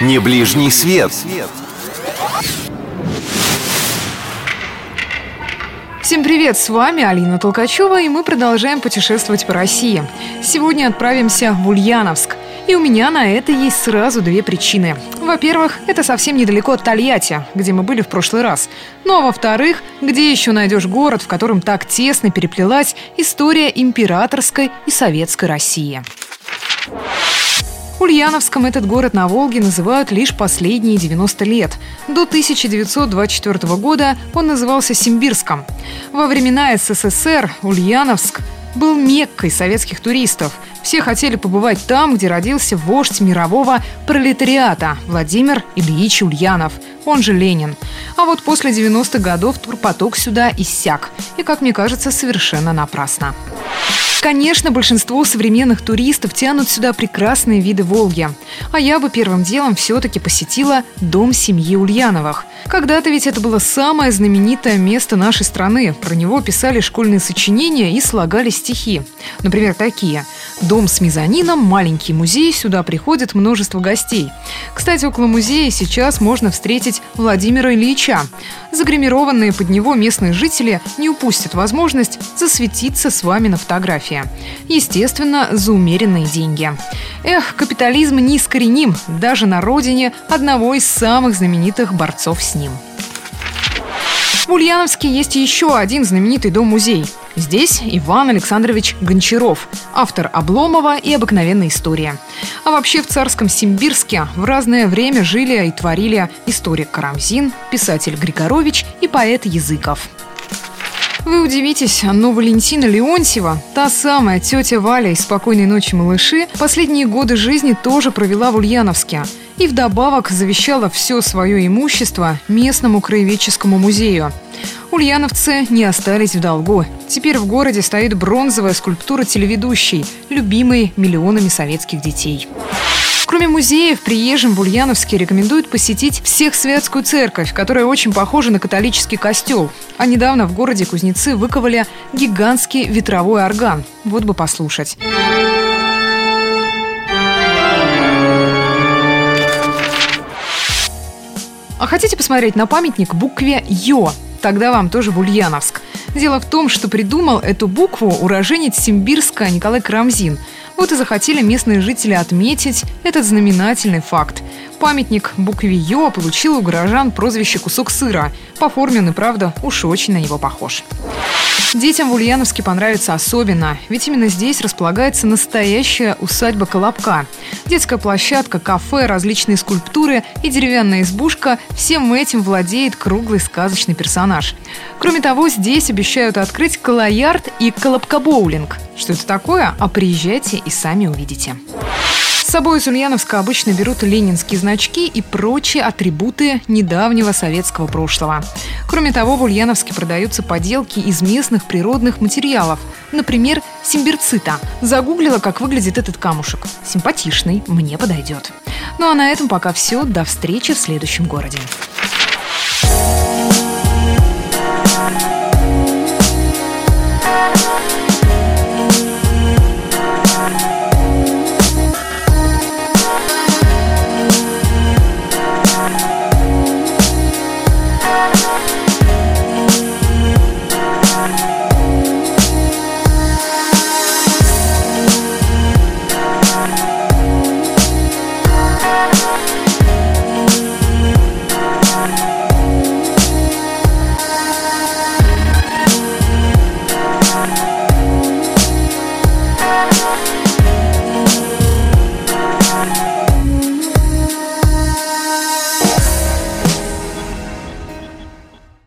Не ближний свет. Всем привет, с вами Алина Толкачева, и мы продолжаем путешествовать по России. Сегодня отправимся в Ульяновск. И у меня на это есть сразу две причины. Во-первых, это совсем недалеко от Тольятти, где мы были в прошлый раз. Ну а во-вторых, где еще найдешь город, в котором так тесно переплелась история императорской и советской России. Ульяновском этот город на Волге называют лишь последние 90 лет. До 1924 года он назывался Симбирском. Во времена СССР Ульяновск был меккой советских туристов. Все хотели побывать там, где родился вождь мирового пролетариата Владимир Ильич Ульянов, он же Ленин. А вот после 90-х годов турпоток сюда иссяк. И, как мне кажется, совершенно напрасно. Конечно, большинство современных туристов тянут сюда прекрасные виды Волги. А я бы первым делом все-таки посетила дом семьи Ульяновых. Когда-то ведь это было самое знаменитое место нашей страны. Про него писали школьные сочинения и слагали стихи. Например, такие. Дом с мезонином, маленький музей, сюда приходит множество гостей. Кстати, около музея сейчас можно встретить Владимира Ильича. Загримированные под него местные жители не упустят возможность засветиться с вами на фотографии. Естественно, за умеренные деньги. Эх, капитализм неискореним даже на родине одного из самых знаменитых борцов с ним. В Ульяновске есть еще один знаменитый дом-музей. Здесь Иван Александрович Гончаров, автор «Обломова» и «Обыкновенная история». А вообще в царском Симбирске в разное время жили и творили историк Карамзин, писатель Григорович и поэт Языков. Вы удивитесь, но Валентина Леонтьева, та самая тетя Валя из «Спокойной ночи, малыши», последние годы жизни тоже провела в Ульяновске и вдобавок завещала все свое имущество местному краеведческому музею. Ульяновцы не остались в долгу. Теперь в городе стоит бронзовая скульптура телеведущей, любимой миллионами советских детей. Кроме музеев, приезжим в Ульяновске рекомендуют посетить Всехсвятскую церковь, которая очень похожа на католический костел. А недавно в городе Кузнецы выковали гигантский ветровой орган. Вот бы послушать. А хотите посмотреть на памятник букве «Ё»? Тогда вам тоже в Ульяновск. Дело в том, что придумал эту букву уроженец Симбирска Николай Крамзин. Вот и захотели местные жители отметить этот знаменательный факт. Памятник букве «Ё» получил у горожан прозвище «Кусок сыра». По форме он и правда уж очень на него похож. Детям в Ульяновске понравится особенно, ведь именно здесь располагается настоящая усадьба Колобка. Детская площадка, кафе, различные скульптуры и деревянная избушка – всем этим владеет круглый сказочный персонаж. Кроме того, здесь обещают открыть колоярд и колобкобоулинг. Что это такое? А приезжайте и сами увидите. С собой из Ульяновска обычно берут ленинские значки и прочие атрибуты недавнего советского прошлого. Кроме того, в Ульяновске продаются поделки из местных природных материалов. Например, симбирцита. Загуглила, как выглядит этот камушек. Симпатичный, мне подойдет. Ну а на этом пока все. До встречи в следующем городе.